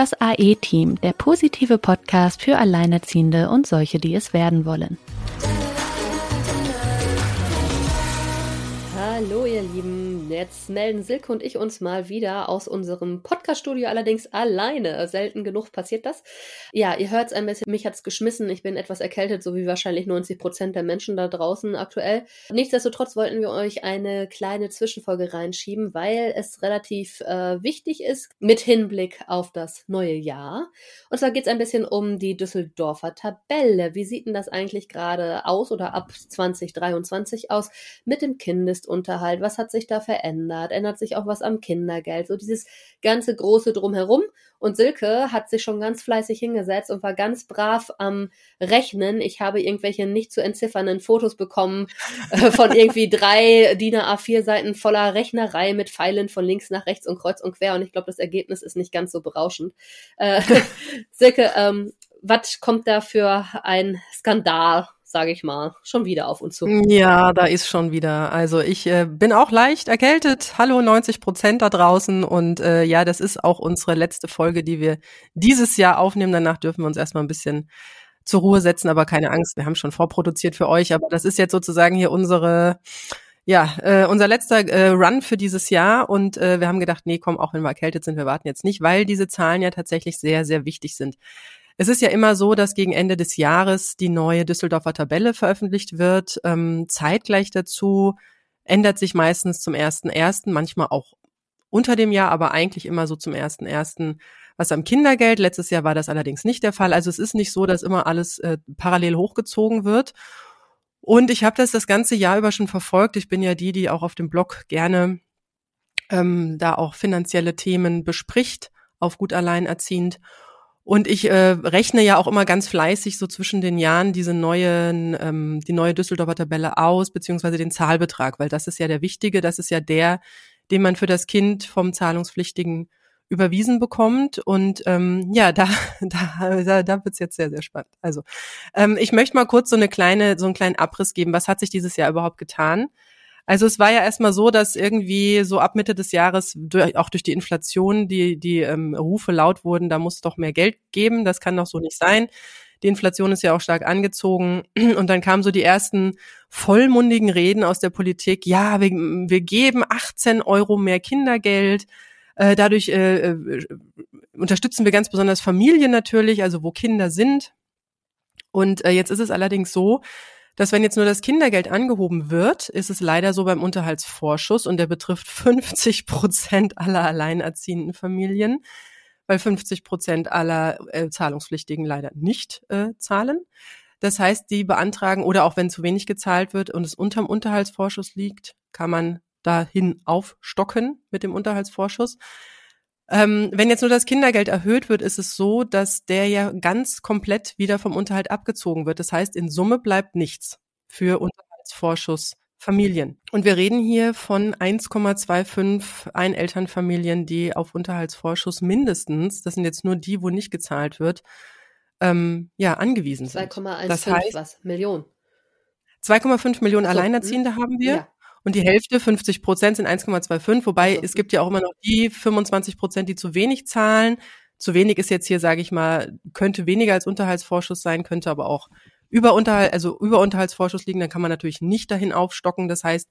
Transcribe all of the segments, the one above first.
Das AE-Team, der positive Podcast für Alleinerziehende und solche, die es werden wollen. Hallo ihr Lieben, Jetzt melden Silke und ich uns mal wieder aus unserem Podcast-Studio, allerdings alleine. Selten genug passiert das. Ja, ihr hört es ein bisschen, mich hat es geschmissen. Ich bin etwas erkältet, so wie wahrscheinlich 90 Prozent der Menschen da draußen aktuell. Nichtsdestotrotz wollten wir euch eine kleine Zwischenfolge reinschieben, weil es relativ äh, wichtig ist mit Hinblick auf das neue Jahr. Und zwar geht es ein bisschen um die Düsseldorfer Tabelle. Wie sieht denn das eigentlich gerade aus oder ab 2023 aus mit dem Kindestunterhalt? Was hat sich da verändert? Verändert? Ändert sich auch was am Kindergeld? So dieses ganze große Drumherum. Und Silke hat sich schon ganz fleißig hingesetzt und war ganz brav am Rechnen. Ich habe irgendwelche nicht zu entziffernden Fotos bekommen äh, von irgendwie drei DIN A4 Seiten voller Rechnerei mit Pfeilen von links nach rechts und kreuz und quer. Und ich glaube, das Ergebnis ist nicht ganz so berauschend. Äh, Silke, ähm, was kommt da für ein Skandal sage ich mal, schon wieder auf uns zu. Ja, da ist schon wieder. Also ich äh, bin auch leicht erkältet. Hallo 90 Prozent da draußen. Und äh, ja, das ist auch unsere letzte Folge, die wir dieses Jahr aufnehmen. Danach dürfen wir uns erstmal ein bisschen zur Ruhe setzen, aber keine Angst, wir haben schon vorproduziert für euch. Aber das ist jetzt sozusagen hier unsere ja, äh, unser letzter äh, Run für dieses Jahr und äh, wir haben gedacht, nee, komm, auch wenn wir erkältet sind, wir warten jetzt nicht, weil diese Zahlen ja tatsächlich sehr, sehr wichtig sind. Es ist ja immer so, dass gegen Ende des Jahres die neue Düsseldorfer Tabelle veröffentlicht wird. Ähm, zeitgleich dazu ändert sich meistens zum ersten ersten, manchmal auch unter dem Jahr, aber eigentlich immer so zum ersten ersten was am Kindergeld. Letztes Jahr war das allerdings nicht der Fall. Also es ist nicht so, dass immer alles äh, parallel hochgezogen wird. Und ich habe das das ganze Jahr über schon verfolgt. Ich bin ja die, die auch auf dem Blog gerne ähm, da auch finanzielle Themen bespricht, auf gut alleinerziehend. Und ich äh, rechne ja auch immer ganz fleißig so zwischen den Jahren diese neuen, ähm, die neue Düsseldorfer Tabelle aus, beziehungsweise den Zahlbetrag, weil das ist ja der wichtige, das ist ja der, den man für das Kind vom Zahlungspflichtigen überwiesen bekommt. Und ähm, ja, da, da, da, da wird's jetzt sehr, sehr spannend. Also ähm, ich möchte mal kurz so eine kleine, so einen kleinen Abriss geben. Was hat sich dieses Jahr überhaupt getan? Also es war ja erstmal so, dass irgendwie so ab Mitte des Jahres, durch, auch durch die Inflation, die, die ähm, Rufe laut wurden, da muss doch mehr Geld geben, das kann doch so nicht sein. Die Inflation ist ja auch stark angezogen. Und dann kamen so die ersten vollmundigen Reden aus der Politik. Ja, wir, wir geben 18 Euro mehr Kindergeld. Äh, dadurch äh, äh, unterstützen wir ganz besonders Familien natürlich, also wo Kinder sind. Und äh, jetzt ist es allerdings so, dass wenn jetzt nur das Kindergeld angehoben wird, ist es leider so beim Unterhaltsvorschuss und der betrifft 50 Prozent aller alleinerziehenden Familien, weil 50 Prozent aller äh, Zahlungspflichtigen leider nicht äh, zahlen. Das heißt, die beantragen oder auch wenn zu wenig gezahlt wird und es unterm Unterhaltsvorschuss liegt, kann man dahin aufstocken mit dem Unterhaltsvorschuss. Ähm, wenn jetzt nur das Kindergeld erhöht wird, ist es so, dass der ja ganz komplett wieder vom Unterhalt abgezogen wird. Das heißt, in Summe bleibt nichts für Unterhaltsvorschuss Familien. Und wir reden hier von 1,25 Einelternfamilien, die auf Unterhaltsvorschuss mindestens, das sind jetzt nur die, wo nicht gezahlt wird, ähm, ja, angewiesen sind. 2,15 das heißt, was? Millionen. 2,5 Millionen also, Alleinerziehende haben wir. Ja und die Hälfte, 50 Prozent, sind 1,25. Wobei es gibt ja auch immer noch die 25 Prozent, die zu wenig zahlen. Zu wenig ist jetzt hier, sage ich mal, könnte weniger als Unterhaltsvorschuss sein, könnte aber auch über Unterhalt, also über Unterhaltsvorschuss liegen. Dann kann man natürlich nicht dahin aufstocken. Das heißt,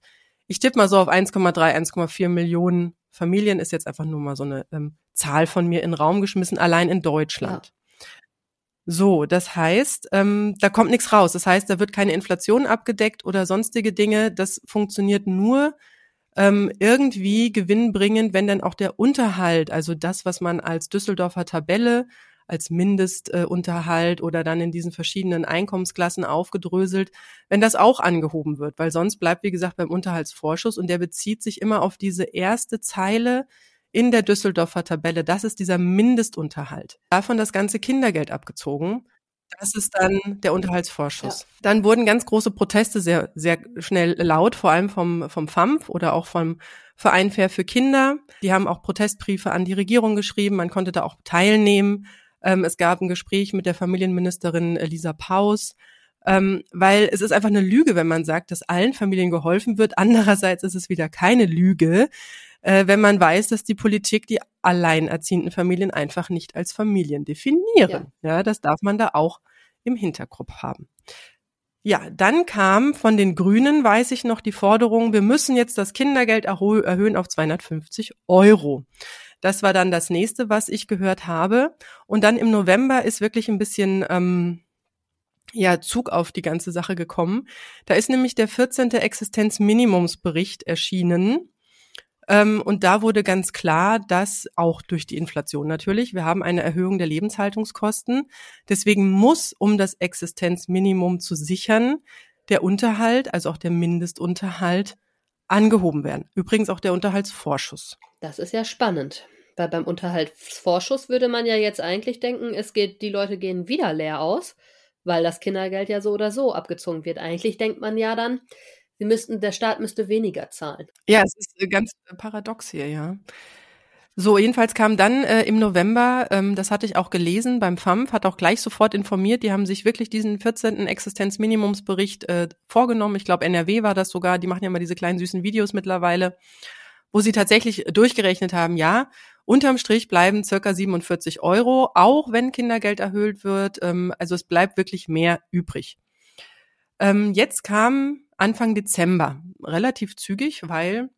ich tippe mal so auf 1,3, 1,4 Millionen Familien ist jetzt einfach nur mal so eine ähm, Zahl von mir in den Raum geschmissen, allein in Deutschland. Ja. So, das heißt, ähm, da kommt nichts raus. Das heißt, da wird keine Inflation abgedeckt oder sonstige Dinge. Das funktioniert nur ähm, irgendwie gewinnbringend, wenn dann auch der Unterhalt, also das, was man als Düsseldorfer Tabelle als Mindestunterhalt äh, oder dann in diesen verschiedenen Einkommensklassen aufgedröselt, wenn das auch angehoben wird, weil sonst bleibt, wie gesagt, beim Unterhaltsvorschuss und der bezieht sich immer auf diese erste Zeile in der Düsseldorfer Tabelle, das ist dieser Mindestunterhalt. Davon das ganze Kindergeld abgezogen. Das ist dann der Unterhaltsvorschuss. Ja. Dann wurden ganz große Proteste sehr, sehr schnell laut, vor allem vom, vom FAMF oder auch vom Verein Fair für Kinder. Die haben auch Protestbriefe an die Regierung geschrieben. Man konnte da auch teilnehmen. Ähm, es gab ein Gespräch mit der Familienministerin Lisa Paus. Ähm, weil es ist einfach eine Lüge, wenn man sagt, dass allen Familien geholfen wird. Andererseits ist es wieder keine Lüge, äh, wenn man weiß, dass die Politik die alleinerziehenden Familien einfach nicht als Familien definieren. Ja, ja das darf man da auch im Hinterkopf haben. Ja, dann kam von den Grünen, weiß ich noch, die Forderung, wir müssen jetzt das Kindergeld erhöhen auf 250 Euro. Das war dann das nächste, was ich gehört habe. Und dann im November ist wirklich ein bisschen ähm, ja, Zug auf die ganze Sache gekommen. Da ist nämlich der 14. Existenzminimumsbericht erschienen. Ähm, und da wurde ganz klar, dass auch durch die Inflation natürlich, wir haben eine Erhöhung der Lebenshaltungskosten. Deswegen muss, um das Existenzminimum zu sichern, der Unterhalt, also auch der Mindestunterhalt, angehoben werden. Übrigens auch der Unterhaltsvorschuss. Das ist ja spannend. Weil beim Unterhaltsvorschuss würde man ja jetzt eigentlich denken, es geht, die Leute gehen wieder leer aus weil das Kindergeld ja so oder so abgezogen wird. Eigentlich denkt man ja dann, sie müssten, der Staat müsste weniger zahlen. Ja, es ist äh, ganz äh, paradox hier, ja. So, jedenfalls kam dann äh, im November, ähm, das hatte ich auch gelesen beim FAMF, hat auch gleich sofort informiert, die haben sich wirklich diesen 14. Existenzminimumsbericht äh, vorgenommen. Ich glaube, NRW war das sogar, die machen ja mal diese kleinen süßen Videos mittlerweile, wo sie tatsächlich durchgerechnet haben, ja, Unterm Strich bleiben circa 47 Euro, auch wenn Kindergeld erhöht wird. Ähm, also es bleibt wirklich mehr übrig. Ähm, jetzt kam Anfang Dezember relativ zügig, weil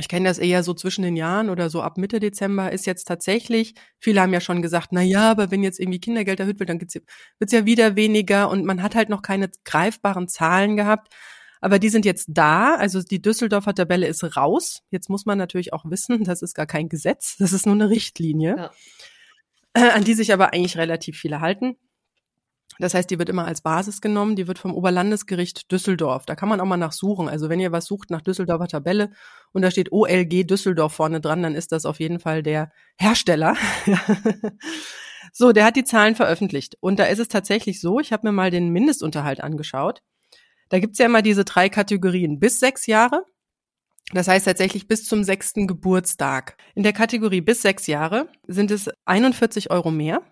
ich kenne das eher so zwischen den Jahren oder so ab Mitte Dezember ist jetzt tatsächlich, viele haben ja schon gesagt, na ja, aber wenn jetzt irgendwie Kindergeld erhöht wird, dann wird es ja wieder weniger und man hat halt noch keine greifbaren Zahlen gehabt. Aber die sind jetzt da. Also die Düsseldorfer Tabelle ist raus. Jetzt muss man natürlich auch wissen, das ist gar kein Gesetz, das ist nur eine Richtlinie, ja. äh, an die sich aber eigentlich relativ viele halten. Das heißt, die wird immer als Basis genommen, die wird vom Oberlandesgericht Düsseldorf. Da kann man auch mal nachsuchen. Also wenn ihr was sucht nach Düsseldorfer Tabelle und da steht OLG Düsseldorf vorne dran, dann ist das auf jeden Fall der Hersteller. so, der hat die Zahlen veröffentlicht. Und da ist es tatsächlich so, ich habe mir mal den Mindestunterhalt angeschaut. Da gibt's ja immer diese drei Kategorien. Bis sechs Jahre, das heißt tatsächlich bis zum sechsten Geburtstag. In der Kategorie bis sechs Jahre sind es 41 Euro mehr.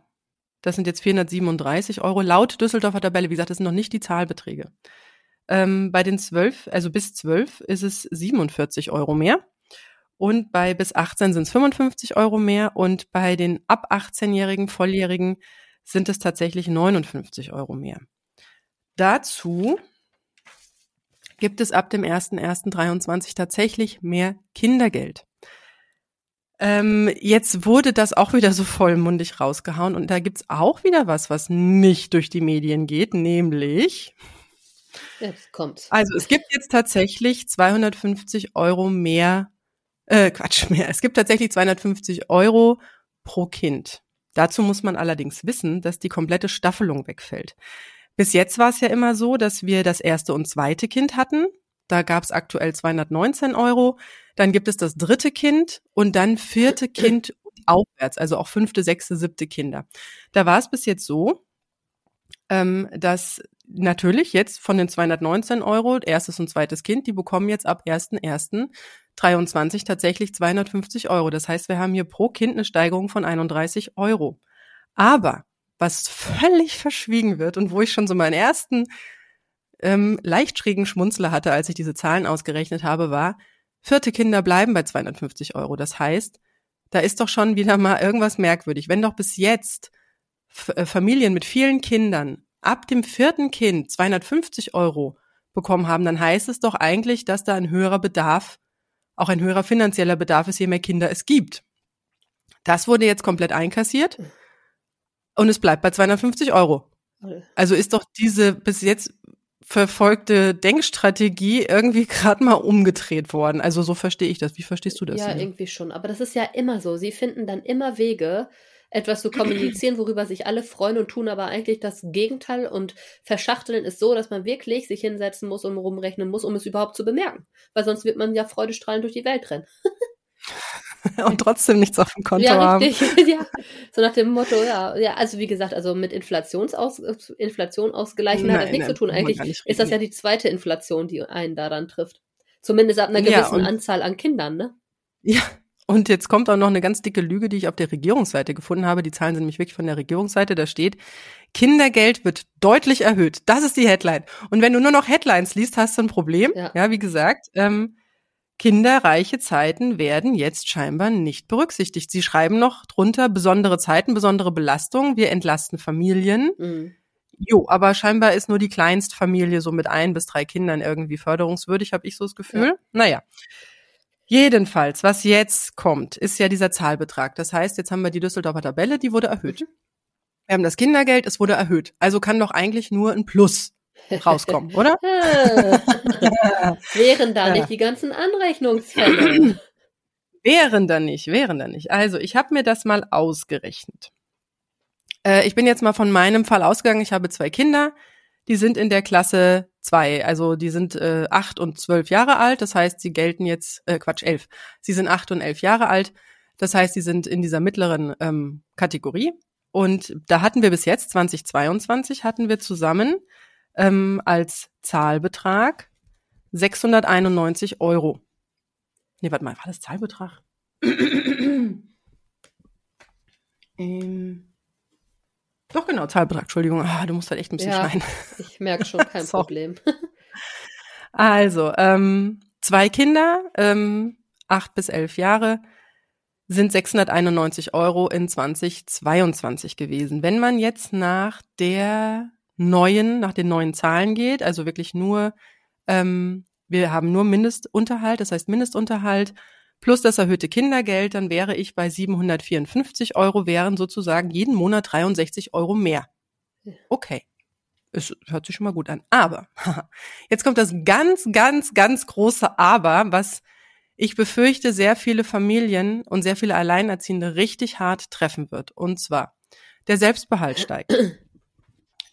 Das sind jetzt 437 Euro. Laut Düsseldorfer Tabelle, wie gesagt, das sind noch nicht die Zahlbeträge. Ähm, bei den zwölf, also bis zwölf, ist es 47 Euro mehr. Und bei bis 18 sind es 55 Euro mehr. Und bei den ab 18-jährigen Volljährigen sind es tatsächlich 59 Euro mehr. Dazu gibt es ab dem 01.01.23 tatsächlich mehr Kindergeld. Ähm, jetzt wurde das auch wieder so vollmundig rausgehauen und da gibt's auch wieder was, was nicht durch die Medien geht, nämlich Jetzt kommt's. Also es gibt jetzt tatsächlich 250 Euro mehr, äh, Quatsch mehr. Es gibt tatsächlich 250 Euro pro Kind. Dazu muss man allerdings wissen, dass die komplette Staffelung wegfällt. Bis jetzt war es ja immer so, dass wir das erste und zweite Kind hatten. Da gab es aktuell 219 Euro. Dann gibt es das dritte Kind und dann vierte Kind aufwärts, also auch fünfte, sechste, siebte Kinder. Da war es bis jetzt so, ähm, dass natürlich jetzt von den 219 Euro, erstes und zweites Kind, die bekommen jetzt ab 1.1.23 tatsächlich 250 Euro. Das heißt, wir haben hier pro Kind eine Steigerung von 31 Euro. Aber was völlig verschwiegen wird und wo ich schon so meinen ersten ähm, leicht schrägen Schmunzler hatte, als ich diese Zahlen ausgerechnet habe, war, vierte Kinder bleiben bei 250 Euro. Das heißt, da ist doch schon wieder mal irgendwas merkwürdig. Wenn doch bis jetzt äh, Familien mit vielen Kindern ab dem vierten Kind 250 Euro bekommen haben, dann heißt es doch eigentlich, dass da ein höherer Bedarf, auch ein höherer finanzieller Bedarf ist, je mehr Kinder es gibt. Das wurde jetzt komplett einkassiert und es bleibt bei 250 Euro. Also ist doch diese bis jetzt verfolgte Denkstrategie irgendwie gerade mal umgedreht worden. Also so verstehe ich das. Wie verstehst du das? Ja, hier? irgendwie schon. Aber das ist ja immer so. Sie finden dann immer Wege, etwas zu kommunizieren, worüber sich alle freuen und tun aber eigentlich das Gegenteil und verschachteln ist so, dass man wirklich sich hinsetzen muss und rumrechnen muss, um es überhaupt zu bemerken. Weil sonst wird man ja freudestrahlend durch die Welt rennen. und trotzdem nichts auf dem Konto ja, haben. Richtig, ja, so nach dem Motto, ja, ja, also wie gesagt, also mit Inflationsaus Inflation ausgleichen nein, hat das nichts nein, zu tun. Eigentlich ist das ja die zweite Inflation, die einen daran trifft. Zumindest ab einer gewissen ja, Anzahl an Kindern, ne? Ja, und jetzt kommt auch noch eine ganz dicke Lüge, die ich auf der Regierungsseite gefunden habe. Die Zahlen sind nämlich wirklich von der Regierungsseite. Da steht, Kindergeld wird deutlich erhöht. Das ist die Headline. Und wenn du nur noch Headlines liest, hast du ein Problem. Ja, ja wie gesagt. Ähm, kinderreiche Zeiten werden jetzt scheinbar nicht berücksichtigt. Sie schreiben noch drunter besondere Zeiten, besondere Belastungen. Wir entlasten Familien. Mhm. Jo, aber scheinbar ist nur die Kleinstfamilie so mit ein bis drei Kindern irgendwie förderungswürdig, habe ich so das Gefühl. Ja. Naja. Jedenfalls, was jetzt kommt, ist ja dieser Zahlbetrag. Das heißt, jetzt haben wir die Düsseldorfer Tabelle, die wurde erhöht. Mhm. Wir haben das Kindergeld, es wurde erhöht. Also kann doch eigentlich nur ein Plus rauskommen, oder? wären da nicht die ganzen Anrechnungsfälle? Wären da nicht, wären da nicht. Also ich habe mir das mal ausgerechnet. Äh, ich bin jetzt mal von meinem Fall ausgegangen. Ich habe zwei Kinder, die sind in der Klasse zwei, also die sind äh, acht und zwölf Jahre alt. Das heißt, sie gelten jetzt, äh, Quatsch, elf. Sie sind acht und elf Jahre alt. Das heißt, sie sind in dieser mittleren ähm, Kategorie. Und da hatten wir bis jetzt, 2022, hatten wir zusammen ähm, als Zahlbetrag 691 Euro. Nee, warte mal, war das Zahlbetrag? ähm, doch, genau, Zahlbetrag, Entschuldigung. Ah, du musst halt echt ein bisschen ja, schneiden. Ich merke schon, kein Problem. also, ähm, zwei Kinder, ähm, acht bis elf Jahre, sind 691 Euro in 2022 gewesen. Wenn man jetzt nach der neuen, nach den neuen Zahlen geht, also wirklich nur, ähm, wir haben nur Mindestunterhalt, das heißt Mindestunterhalt plus das erhöhte Kindergeld, dann wäre ich bei 754 Euro, wären sozusagen jeden Monat 63 Euro mehr. Okay. Es hört sich schon mal gut an. Aber, jetzt kommt das ganz, ganz, ganz große Aber, was ich befürchte, sehr viele Familien und sehr viele Alleinerziehende richtig hart treffen wird. Und zwar, der Selbstbehalt steigt.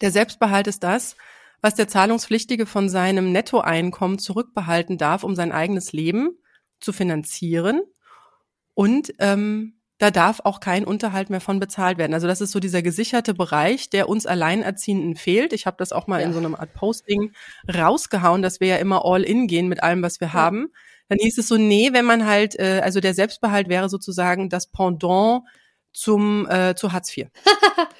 Der Selbstbehalt ist das, was der Zahlungspflichtige von seinem Nettoeinkommen zurückbehalten darf, um sein eigenes Leben zu finanzieren. Und ähm, da darf auch kein Unterhalt mehr von bezahlt werden. Also das ist so dieser gesicherte Bereich, der uns Alleinerziehenden fehlt. Ich habe das auch mal ja. in so einem Art Posting rausgehauen, dass wir ja immer all in gehen mit allem, was wir ja. haben. Dann hieß es so, nee, wenn man halt, äh, also der Selbstbehalt wäre sozusagen das Pendant zum äh, zu Hartz IV.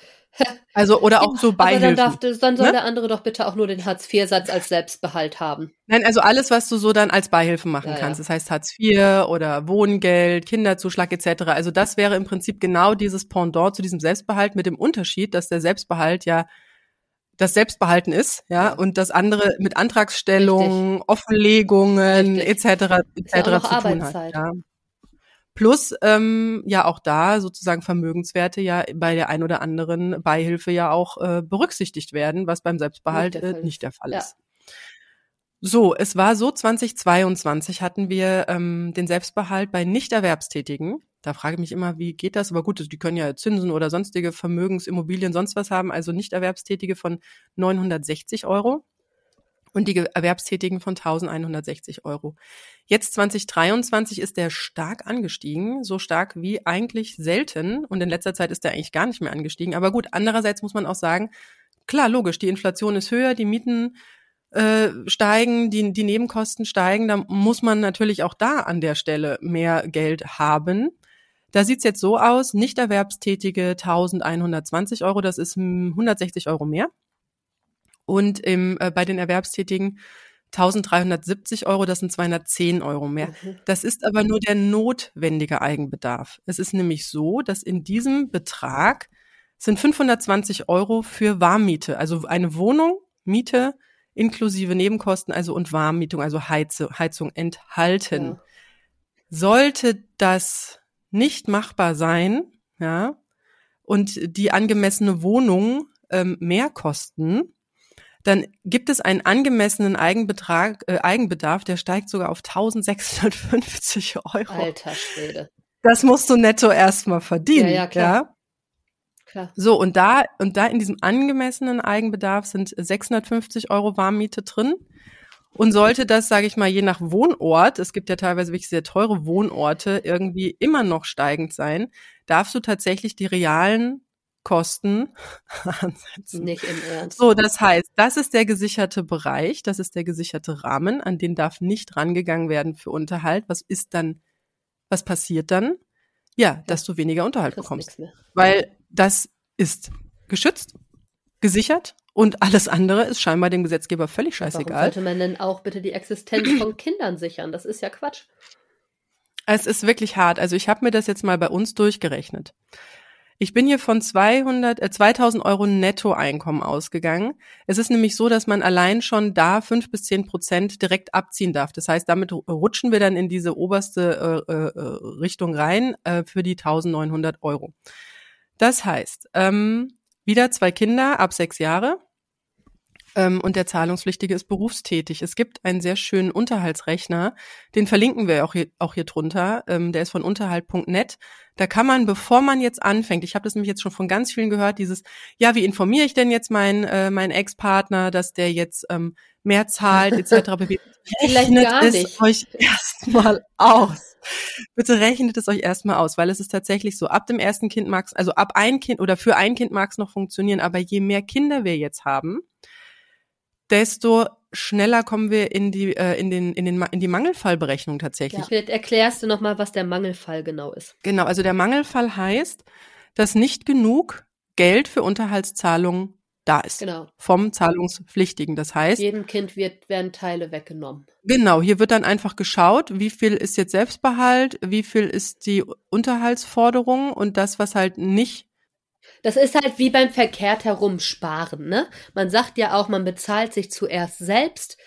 Also oder auch so Beihilfen. Aber dann, darf, dann soll ne? der andere doch bitte auch nur den Hartz-IV-Satz als Selbstbehalt haben. Nein, also alles, was du so dann als Beihilfe machen ja, kannst. Ja. Das heißt Hartz IV oder Wohngeld, Kinderzuschlag etc. Also das wäre im Prinzip genau dieses Pendant zu diesem Selbstbehalt mit dem Unterschied, dass der Selbstbehalt ja das Selbstbehalten ist, ja, und das andere mit Antragstellungen, Richtig. Offenlegungen etc. etc. Ja zu tun hat. Ja. Plus ähm, ja auch da sozusagen Vermögenswerte ja bei der ein oder anderen Beihilfe ja auch äh, berücksichtigt werden, was beim Selbstbehalt nicht der Fall, äh, nicht der Fall ist. Ja. So, es war so, 2022 hatten wir ähm, den Selbstbehalt bei Nichterwerbstätigen. Da frage ich mich immer, wie geht das? Aber gut, die können ja Zinsen oder sonstige Vermögensimmobilien, sonst was haben, also Nichterwerbstätige von 960 Euro und die Erwerbstätigen von 1160 Euro. Jetzt 2023 ist der stark angestiegen, so stark wie eigentlich selten. Und in letzter Zeit ist der eigentlich gar nicht mehr angestiegen. Aber gut, andererseits muss man auch sagen, klar, logisch, die Inflation ist höher, die Mieten äh, steigen, die, die Nebenkosten steigen. Da muss man natürlich auch da an der Stelle mehr Geld haben. Da sieht's jetzt so aus, nicht Erwerbstätige 1120 Euro, das ist 160 Euro mehr und im, äh, bei den Erwerbstätigen 1370 Euro, das sind 210 Euro mehr. Mhm. Das ist aber nur der notwendige Eigenbedarf. Es ist nämlich so, dass in diesem Betrag sind 520 Euro für Warmmiete, also eine Wohnung, Miete inklusive Nebenkosten, also und Warmmietung, also Heize, Heizung enthalten. Ja. Sollte das nicht machbar sein, ja, und die angemessene Wohnung ähm, mehr kosten, dann gibt es einen angemessenen Eigenbetrag, äh, Eigenbedarf, der steigt sogar auf 1650 Euro. Alter Schwede. Das musst du netto erstmal verdienen. Ja, ja, klar. Ja? Klar. So, und da, und da in diesem angemessenen Eigenbedarf sind 650 Euro Warmmiete drin. Und sollte das, sage ich mal, je nach Wohnort, es gibt ja teilweise wirklich sehr teure Wohnorte, irgendwie immer noch steigend sein, darfst du tatsächlich die realen Kosten ansetzen. Nicht im Ernst. So, das heißt, das ist der gesicherte Bereich, das ist der gesicherte Rahmen, an den darf nicht rangegangen werden für Unterhalt. Was ist dann, was passiert dann? Ja, dass du weniger Unterhalt bekommst. Weil das ist geschützt, gesichert Und alles andere ist scheinbar dem Gesetzgeber völlig scheißegal. Warum sollte man denn auch bitte die Existenz von Kindern sichern? Das ist ja Quatsch. Es ist wirklich hart. Also ich habe mir das jetzt mal bei uns durchgerechnet. Ich bin hier von 200, äh, 2000 Euro Nettoeinkommen ausgegangen. Es ist nämlich so, dass man allein schon da fünf bis zehn Prozent direkt abziehen darf. Das heißt, damit rutschen wir dann in diese oberste äh, äh, Richtung rein äh, für die 1900 Euro. Das heißt, ähm, wieder zwei Kinder ab sechs Jahre ähm, und der Zahlungspflichtige ist berufstätig. Es gibt einen sehr schönen Unterhaltsrechner, den verlinken wir auch hier, auch hier drunter. Ähm, der ist von unterhalt.net. Da kann man, bevor man jetzt anfängt, ich habe das nämlich jetzt schon von ganz vielen gehört, dieses, ja, wie informiere ich denn jetzt meinen äh, meinen Ex-Partner, dass der jetzt ähm, mehr zahlt, etc. Vielleicht gar es nicht. euch erstmal aus. Bitte rechnet es euch erstmal aus, weil es ist tatsächlich so, ab dem ersten Kind mag es, also ab ein Kind oder für ein Kind mag es noch funktionieren, aber je mehr Kinder wir jetzt haben, desto schneller kommen wir in die äh, in den in den in die Mangelfallberechnung tatsächlich. Ja, vielleicht erklärst du noch mal, was der Mangelfall genau ist. Genau, also der Mangelfall heißt, dass nicht genug Geld für Unterhaltszahlungen da ist. Genau. Vom Zahlungspflichtigen. Das heißt, jedem Kind wird werden Teile weggenommen. Genau, hier wird dann einfach geschaut, wie viel ist jetzt Selbstbehalt, wie viel ist die Unterhaltsforderung und das, was halt nicht das ist halt wie beim verkehrt herum sparen, ne? Man sagt ja auch, man bezahlt sich zuerst selbst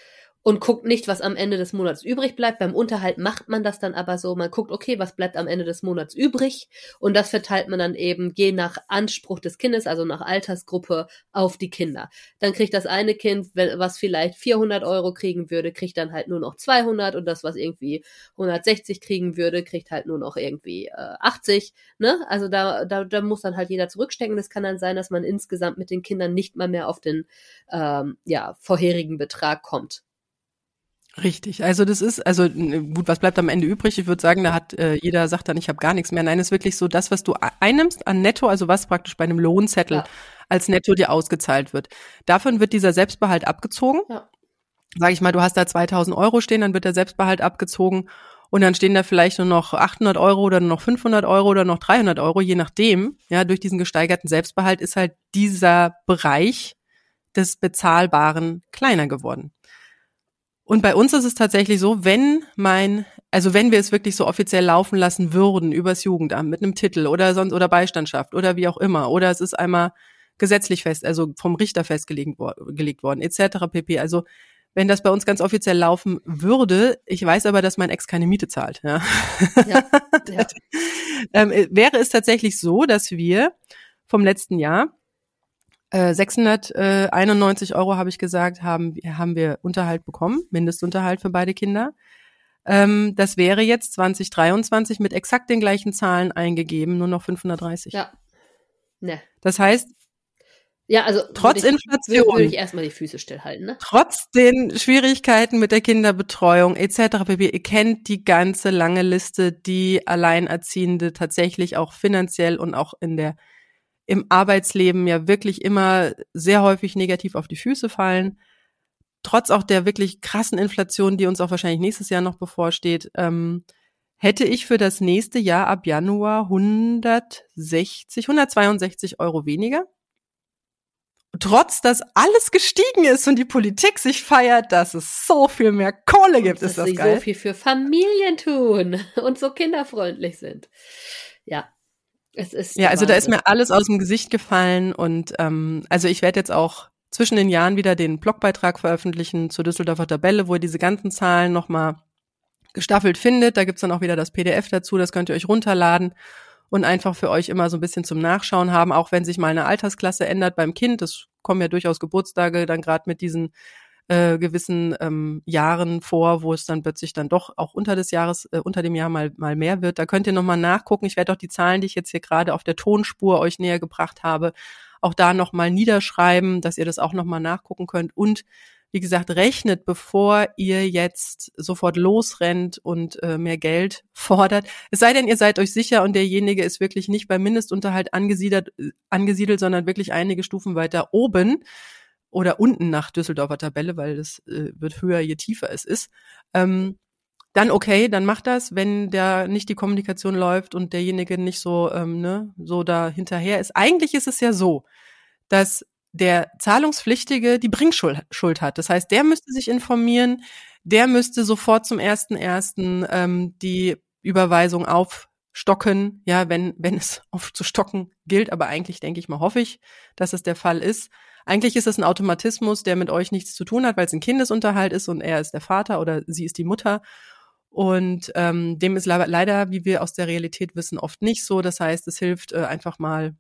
und guckt nicht, was am Ende des Monats übrig bleibt. Beim Unterhalt macht man das dann aber so, man guckt, okay, was bleibt am Ende des Monats übrig und das verteilt man dann eben je nach Anspruch des Kindes, also nach Altersgruppe, auf die Kinder. Dann kriegt das eine Kind, was vielleicht 400 Euro kriegen würde, kriegt dann halt nur noch 200 und das, was irgendwie 160 kriegen würde, kriegt halt nur noch irgendwie äh, 80. Ne? Also da, da, da muss dann halt jeder zurückstecken. Das kann dann sein, dass man insgesamt mit den Kindern nicht mal mehr auf den ähm, ja, vorherigen Betrag kommt. Richtig. Also das ist, also gut, was bleibt am Ende übrig? Ich würde sagen, da hat äh, jeder sagt dann, ich habe gar nichts mehr. Nein, es ist wirklich so, das, was du einnimmst an Netto, also was praktisch bei einem Lohnzettel ja. als Netto dir ausgezahlt wird. Davon wird dieser Selbstbehalt abgezogen. Ja. Sag ich mal, du hast da 2000 Euro stehen, dann wird der Selbstbehalt abgezogen und dann stehen da vielleicht nur noch 800 Euro oder nur noch 500 Euro oder noch 300 Euro, je nachdem. Ja, durch diesen gesteigerten Selbstbehalt ist halt dieser Bereich des Bezahlbaren kleiner geworden. Und bei uns ist es tatsächlich so, wenn mein, also wenn wir es wirklich so offiziell laufen lassen würden übers Jugendamt mit einem Titel oder sonst oder Beistandschaft oder wie auch immer, oder es ist einmal gesetzlich fest, also vom Richter festgelegt gelegt worden, etc. pp. Also wenn das bei uns ganz offiziell laufen würde, ich weiß aber, dass mein Ex keine Miete zahlt. Ja. ja, ja. ähm, wäre es tatsächlich so, dass wir vom letzten Jahr 691 äh, Euro habe ich gesagt, haben, haben wir Unterhalt bekommen, Mindestunterhalt für beide Kinder. Ähm, das wäre jetzt 2023 mit exakt den gleichen Zahlen eingegeben, nur noch 530. Ja. Ne. Das heißt, ja, also trotz ich, Inflation würde ich erstmal die Füße stillhalten, ne? Trotz den Schwierigkeiten mit der Kinderbetreuung etc. pp. Ihr kennt die ganze lange Liste, die Alleinerziehende tatsächlich auch finanziell und auch in der im Arbeitsleben ja wirklich immer sehr häufig negativ auf die Füße fallen. Trotz auch der wirklich krassen Inflation, die uns auch wahrscheinlich nächstes Jahr noch bevorsteht, ähm, hätte ich für das nächste Jahr ab Januar 160, 162 Euro weniger. Trotz, dass alles gestiegen ist und die Politik sich feiert, dass es so viel mehr Kohle gibt, und ist das sie geil. so viel für Familien tun und so kinderfreundlich sind. Ja, es ist ja, also da ist mir alles aus dem Gesicht gefallen und ähm, also ich werde jetzt auch zwischen den Jahren wieder den Blogbeitrag veröffentlichen zur Düsseldorfer Tabelle, wo ihr diese ganzen Zahlen nochmal gestaffelt findet. Da gibt's dann auch wieder das PDF dazu, das könnt ihr euch runterladen und einfach für euch immer so ein bisschen zum Nachschauen haben, auch wenn sich mal eine Altersklasse ändert beim Kind. Das kommen ja durchaus Geburtstage dann gerade mit diesen äh, gewissen ähm, Jahren vor, wo es dann plötzlich dann doch auch unter des Jahres, äh, unter dem Jahr mal, mal mehr wird. Da könnt ihr nochmal nachgucken. Ich werde auch die Zahlen, die ich jetzt hier gerade auf der Tonspur euch näher gebracht habe, auch da nochmal niederschreiben, dass ihr das auch nochmal nachgucken könnt. Und wie gesagt, rechnet, bevor ihr jetzt sofort losrennt und äh, mehr Geld fordert. Es sei denn, ihr seid euch sicher und derjenige ist wirklich nicht beim Mindestunterhalt angesiedelt, äh, angesiedelt sondern wirklich einige Stufen weiter oben oder unten nach Düsseldorfer Tabelle, weil das äh, wird höher, je tiefer es ist. Ähm, dann okay, dann macht das, wenn da nicht die Kommunikation läuft und derjenige nicht so, ähm, ne, so da hinterher ist. Eigentlich ist es ja so, dass der Zahlungspflichtige die Bringschuld hat. Das heißt, der müsste sich informieren, der müsste sofort zum ersten ersten ähm, die Überweisung aufstocken, ja, wenn wenn es aufzustocken gilt. Aber eigentlich denke ich mal, hoffe ich, dass es der Fall ist. Eigentlich ist es ein Automatismus, der mit euch nichts zu tun hat, weil es ein Kindesunterhalt ist und er ist der Vater oder sie ist die Mutter. Und ähm, dem ist leider, wie wir aus der Realität wissen, oft nicht so. Das heißt, es hilft äh, einfach mal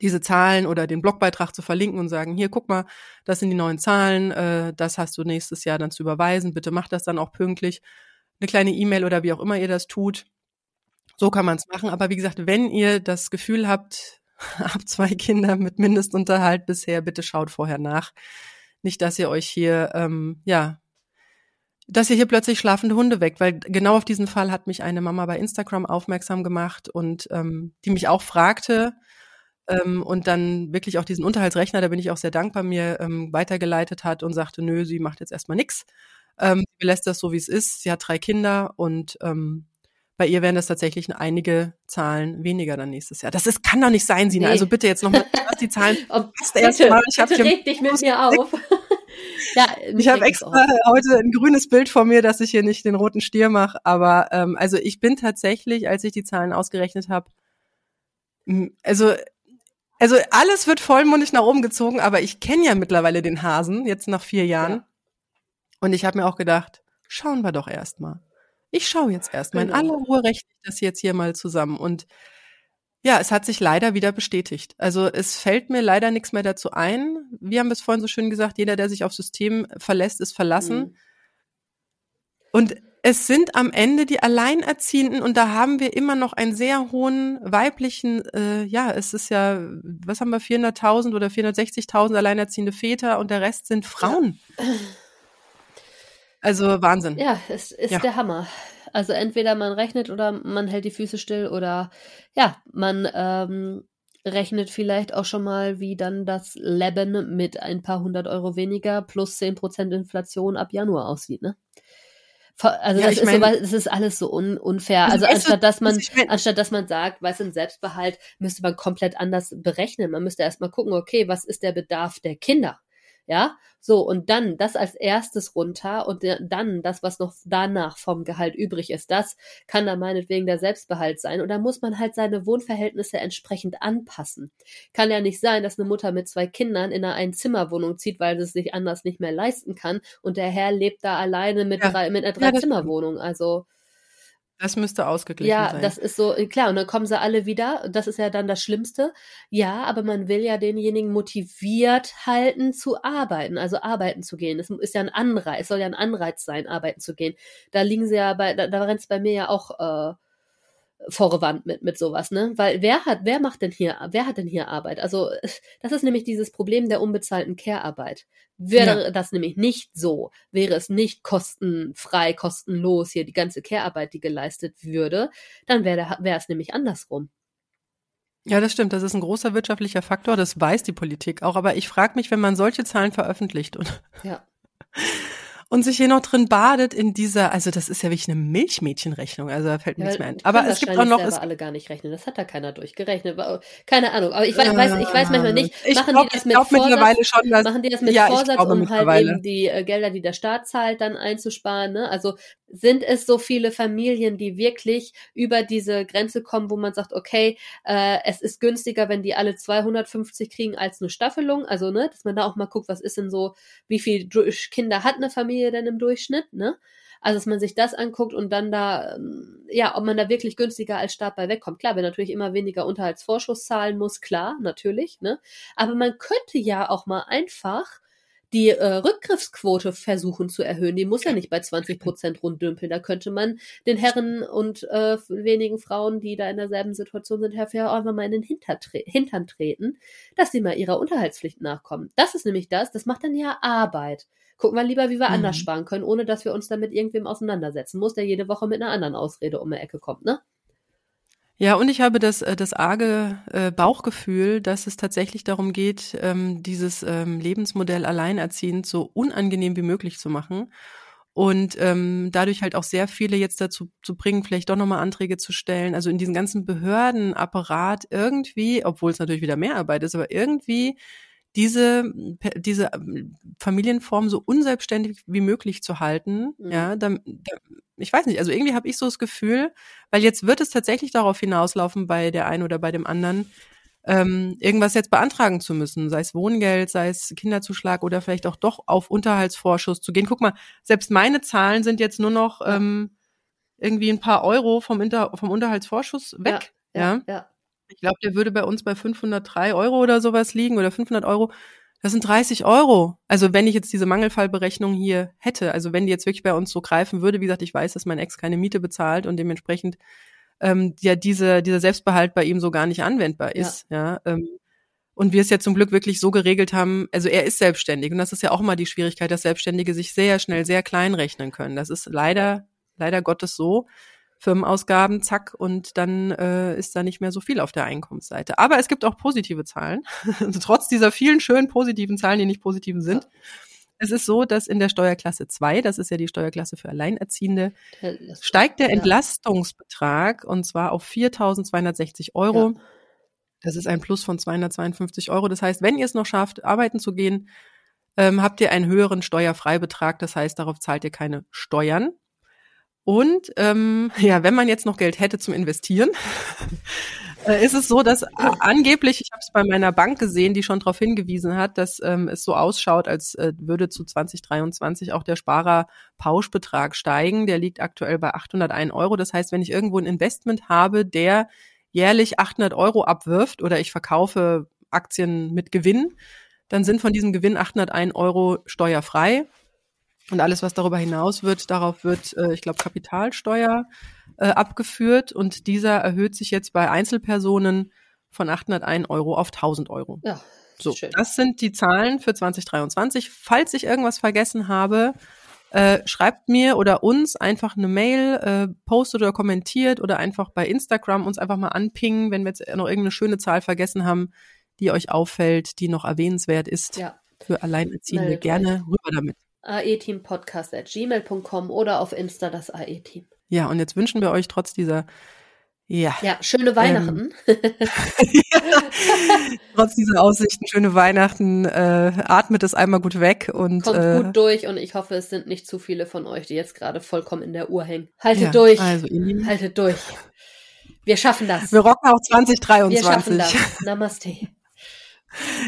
diese Zahlen oder den Blogbeitrag zu verlinken und sagen, hier, guck mal, das sind die neuen Zahlen, äh, das hast du nächstes Jahr dann zu überweisen, bitte mach das dann auch pünktlich. Eine kleine E-Mail oder wie auch immer ihr das tut. So kann man es machen. Aber wie gesagt, wenn ihr das Gefühl habt, habt zwei Kinder mit Mindestunterhalt bisher, bitte schaut vorher nach. Nicht, dass ihr euch hier, ähm, ja, dass ihr hier plötzlich schlafende Hunde weckt, weil genau auf diesen Fall hat mich eine Mama bei Instagram aufmerksam gemacht und ähm, die mich auch fragte, ähm, und dann wirklich auch diesen Unterhaltsrechner, da bin ich auch sehr dankbar, mir ähm, weitergeleitet hat und sagte, nö, sie macht jetzt erstmal nix. Ähm, sie lässt das so, wie es ist. Sie hat drei Kinder und ähm, bei ihr wären das tatsächlich einige Zahlen weniger dann nächstes Jahr. Das ist, kann doch nicht sein, Sina. Nee. Also bitte jetzt nochmal die Zahlen. Ob, bitte, mal. Ich bitte reg dich mit mir auf. ja, ich habe extra heute ein grünes Bild vor mir, dass ich hier nicht den roten Stier mache. Aber ähm, also ich bin tatsächlich, als ich die Zahlen ausgerechnet habe, also also alles wird vollmundig nach oben gezogen, aber ich kenne ja mittlerweile den Hasen, jetzt nach vier Jahren. Ja. Und ich habe mir auch gedacht, schauen wir doch erstmal. Ich schaue jetzt erstmal. Genau. In aller Ruhe rechne ich das jetzt hier mal zusammen. Und ja, es hat sich leider wieder bestätigt. Also es fällt mir leider nichts mehr dazu ein. Wir haben es vorhin so schön gesagt, jeder, der sich aufs System verlässt, ist verlassen. Mhm. Und es sind am Ende die Alleinerziehenden und da haben wir immer noch einen sehr hohen weiblichen, äh, ja, es ist ja, was haben wir, 400.000 oder 460.000 alleinerziehende Väter und der Rest sind Frauen. Ja. Also Wahnsinn. Ja, es ist ja. der Hammer. Also entweder man rechnet oder man hält die Füße still oder ja, man ähm, rechnet vielleicht auch schon mal, wie dann das Leben mit ein paar hundert Euro weniger plus zehn Prozent Inflation ab Januar aussieht, ne? Also ja, das, ist mein, so, das ist alles so un, unfair. Also, also anstatt dass man, anstatt dass man sagt, was ein Selbstbehalt, müsste man komplett anders berechnen. Man müsste erstmal gucken, okay, was ist der Bedarf der Kinder? Ja, so und dann das als erstes runter und dann das, was noch danach vom Gehalt übrig ist, das kann dann meinetwegen der Selbstbehalt sein. Und da muss man halt seine Wohnverhältnnisse entsprechend anpassen. Kann ja nicht sein, dass eine Mutter mit zwei Kindern in einer Einzimmerwohnung zieht, weil sie es sich anders nicht mehr leisten kann und der Herr lebt da alleine mit, ja. drei, mit einer Dreizimmerwohnung. Also das müsste ausgeglichen ja, sein. Ja, das ist so, klar, und dann kommen sie alle wieder. Das ist ja dann das Schlimmste. Ja, aber man will ja denjenigen motiviert halten, zu arbeiten, also arbeiten zu gehen. Das ist ja ein Anreiz, es soll ja ein Anreiz sein, arbeiten zu gehen. Da liegen sie ja bei, da, da rennt es bei mir ja auch äh, vorgewandt mit, mit sowas, ne? Weil wer hat, wer macht denn hier, wer hat denn hier Arbeit? Also, das ist nämlich dieses Problem der unbezahlten Care-Arbeit. Wäre ja. das nämlich nicht so, wäre es nicht kostenfrei, kostenlos hier die ganze Care-Arbeit, die geleistet würde, dann wäre wäre es nämlich andersrum. Ja, das stimmt. Das ist ein großer wirtschaftlicher Faktor. Das weiß die Politik auch. Aber ich frage mich, wenn man solche Zahlen veröffentlicht und ja. und sich hier noch drin badet in dieser, also das ist ja wirklich eine Milchmädchenrechnung, also da fällt mir ja, nichts mehr ein. Aber es gibt auch noch. Es alle gar nicht rechnen, das hat da keiner durchgerechnet. Keine Ahnung, aber ich weiß, ich weiß, ich weiß manchmal nicht, machen glaub, die das mit Vorsatz, schon, dass, machen die das mit ja, Vorsatz, um halt eben die äh, Gelder, die der Staat zahlt, dann einzusparen, ne? Also sind es so viele Familien, die wirklich über diese Grenze kommen, wo man sagt, okay, äh, es ist günstiger, wenn die alle 250 kriegen als eine Staffelung, also ne, dass man da auch mal guckt, was ist denn so, wie viel Kinder hat eine Familie denn im Durchschnitt, ne? Also, dass man sich das anguckt und dann da, ähm, ja, ob man da wirklich günstiger als Staat bei wegkommt. Klar, wer natürlich immer weniger Unterhaltsvorschuss zahlen muss, klar, natürlich, ne? Aber man könnte ja auch mal einfach die äh, Rückgriffsquote versuchen zu erhöhen. Die muss ja nicht bei 20 Prozent runddümpeln. Da könnte man den Herren und äh, wenigen Frauen, die da in derselben Situation sind, dafür auch mal in den Hintertre Hintern treten, dass sie mal ihrer Unterhaltspflicht nachkommen. Das ist nämlich das, das macht dann ja Arbeit. Gucken wir lieber, wie wir mhm. anders sparen können, ohne dass wir uns damit irgendwem auseinandersetzen. Muss der jede Woche mit einer anderen Ausrede um die Ecke kommt, ne? Ja, und ich habe das, äh, das arge äh, Bauchgefühl, dass es tatsächlich darum geht, ähm, dieses ähm, Lebensmodell alleinerziehend so unangenehm wie möglich zu machen und ähm, dadurch halt auch sehr viele jetzt dazu zu bringen, vielleicht doch nochmal Anträge zu stellen. Also in diesen ganzen Behördenapparat irgendwie, obwohl es natürlich wieder mehr Arbeit ist, aber irgendwie diese, diese Familienform so unselbstständig wie möglich zu halten. Mhm. Ja, da, da, ich weiß nicht, also irgendwie habe ich so das Gefühl, weil jetzt wird es tatsächlich darauf hinauslaufen, bei der einen oder bei dem anderen, ähm, irgendwas jetzt beantragen zu müssen, sei es Wohngeld, sei es Kinderzuschlag oder vielleicht auch doch auf Unterhaltsvorschuss zu gehen. Guck mal, selbst meine Zahlen sind jetzt nur noch ähm, irgendwie ein paar Euro vom, Inter vom Unterhaltsvorschuss weg. Ja, ja, ja. Ich glaube, der würde bei uns bei 503 Euro oder sowas liegen oder 500 Euro. Das sind 30 Euro. Also wenn ich jetzt diese Mangelfallberechnung hier hätte, also wenn die jetzt wirklich bei uns so greifen würde, wie gesagt, ich weiß, dass mein Ex keine Miete bezahlt und dementsprechend ähm, ja diese, dieser Selbstbehalt bei ihm so gar nicht anwendbar ist. Ja. ja ähm, und wir es ja zum Glück wirklich so geregelt haben, also er ist selbstständig und das ist ja auch mal die Schwierigkeit, dass Selbstständige sich sehr schnell sehr klein rechnen können. Das ist leider, leider Gottes so. Firmenausgaben, zack, und dann äh, ist da nicht mehr so viel auf der Einkommensseite. Aber es gibt auch positive Zahlen. trotz dieser vielen schönen positiven Zahlen, die nicht positiven sind. Es ist so, dass in der Steuerklasse 2, das ist ja die Steuerklasse für Alleinerziehende, steigt der Entlastungsbetrag und zwar auf 4.260 Euro. Ja. Das ist ein Plus von 252 Euro. Das heißt, wenn ihr es noch schafft, arbeiten zu gehen, ähm, habt ihr einen höheren Steuerfreibetrag. Das heißt, darauf zahlt ihr keine Steuern. Und ähm, ja, wenn man jetzt noch Geld hätte zum Investieren, äh, ist es so, dass äh, angeblich, ich habe es bei meiner Bank gesehen, die schon darauf hingewiesen hat, dass ähm, es so ausschaut, als äh, würde zu 2023 auch der Sparerpauschbetrag steigen. Der liegt aktuell bei 801 Euro. Das heißt, wenn ich irgendwo ein Investment habe, der jährlich 800 Euro abwirft oder ich verkaufe Aktien mit Gewinn, dann sind von diesem Gewinn 801 Euro steuerfrei. Und alles, was darüber hinaus wird, darauf wird, äh, ich glaube, Kapitalsteuer äh, abgeführt und dieser erhöht sich jetzt bei Einzelpersonen von 801 Euro auf 1000 Euro. Ja, so, schön. das sind die Zahlen für 2023. Falls ich irgendwas vergessen habe, äh, schreibt mir oder uns einfach eine Mail, äh, postet oder kommentiert oder einfach bei Instagram uns einfach mal anpingen, wenn wir jetzt noch irgendeine schöne Zahl vergessen haben, die euch auffällt, die noch erwähnenswert ist. Ja. Für Alleinerziehende gerne rüber damit. aeteampodcast.gmail.com oder auf Insta das AE-Team. Ja, und jetzt wünschen wir euch trotz dieser ja. Ja, schöne Weihnachten. Ähm, ja, trotz dieser Aussichten, schöne Weihnachten, äh, atmet es einmal gut weg und kommt äh, gut durch und ich hoffe, es sind nicht zu viele von euch, die jetzt gerade vollkommen in der Uhr hängen. Haltet ja, durch. Also Haltet durch. Wir schaffen das. Wir rocken auch 2023. Wir schaffen das. Namaste.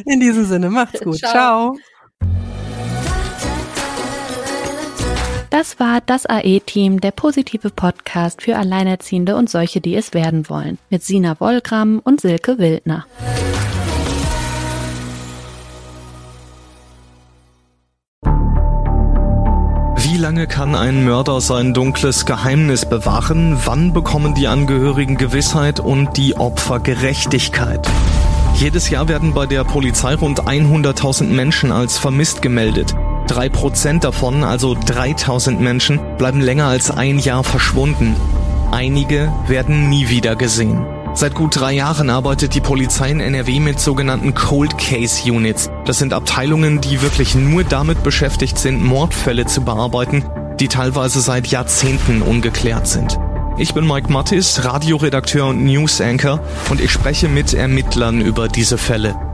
In diesem Sinne, macht's gut. Ciao. Ciao. Das war das AE-Team, der positive Podcast für Alleinerziehende und solche, die es werden wollen, mit Sina Wollgramm und Silke Wildner. Wie lange kann ein Mörder sein dunkles Geheimnis bewahren? Wann bekommen die Angehörigen Gewissheit und die Opfer Gerechtigkeit? Jedes Jahr werden bei der Polizei rund 100.000 Menschen als vermisst gemeldet. Drei Prozent davon, also 3000 Menschen, bleiben länger als ein Jahr verschwunden. Einige werden nie wieder gesehen. Seit gut drei Jahren arbeitet die Polizei in NRW mit sogenannten Cold Case Units. Das sind Abteilungen, die wirklich nur damit beschäftigt sind, Mordfälle zu bearbeiten, die teilweise seit Jahrzehnten ungeklärt sind. Ich bin Mike Mattis, Radioredakteur und News Anchor und ich spreche mit Ermittlern über diese Fälle.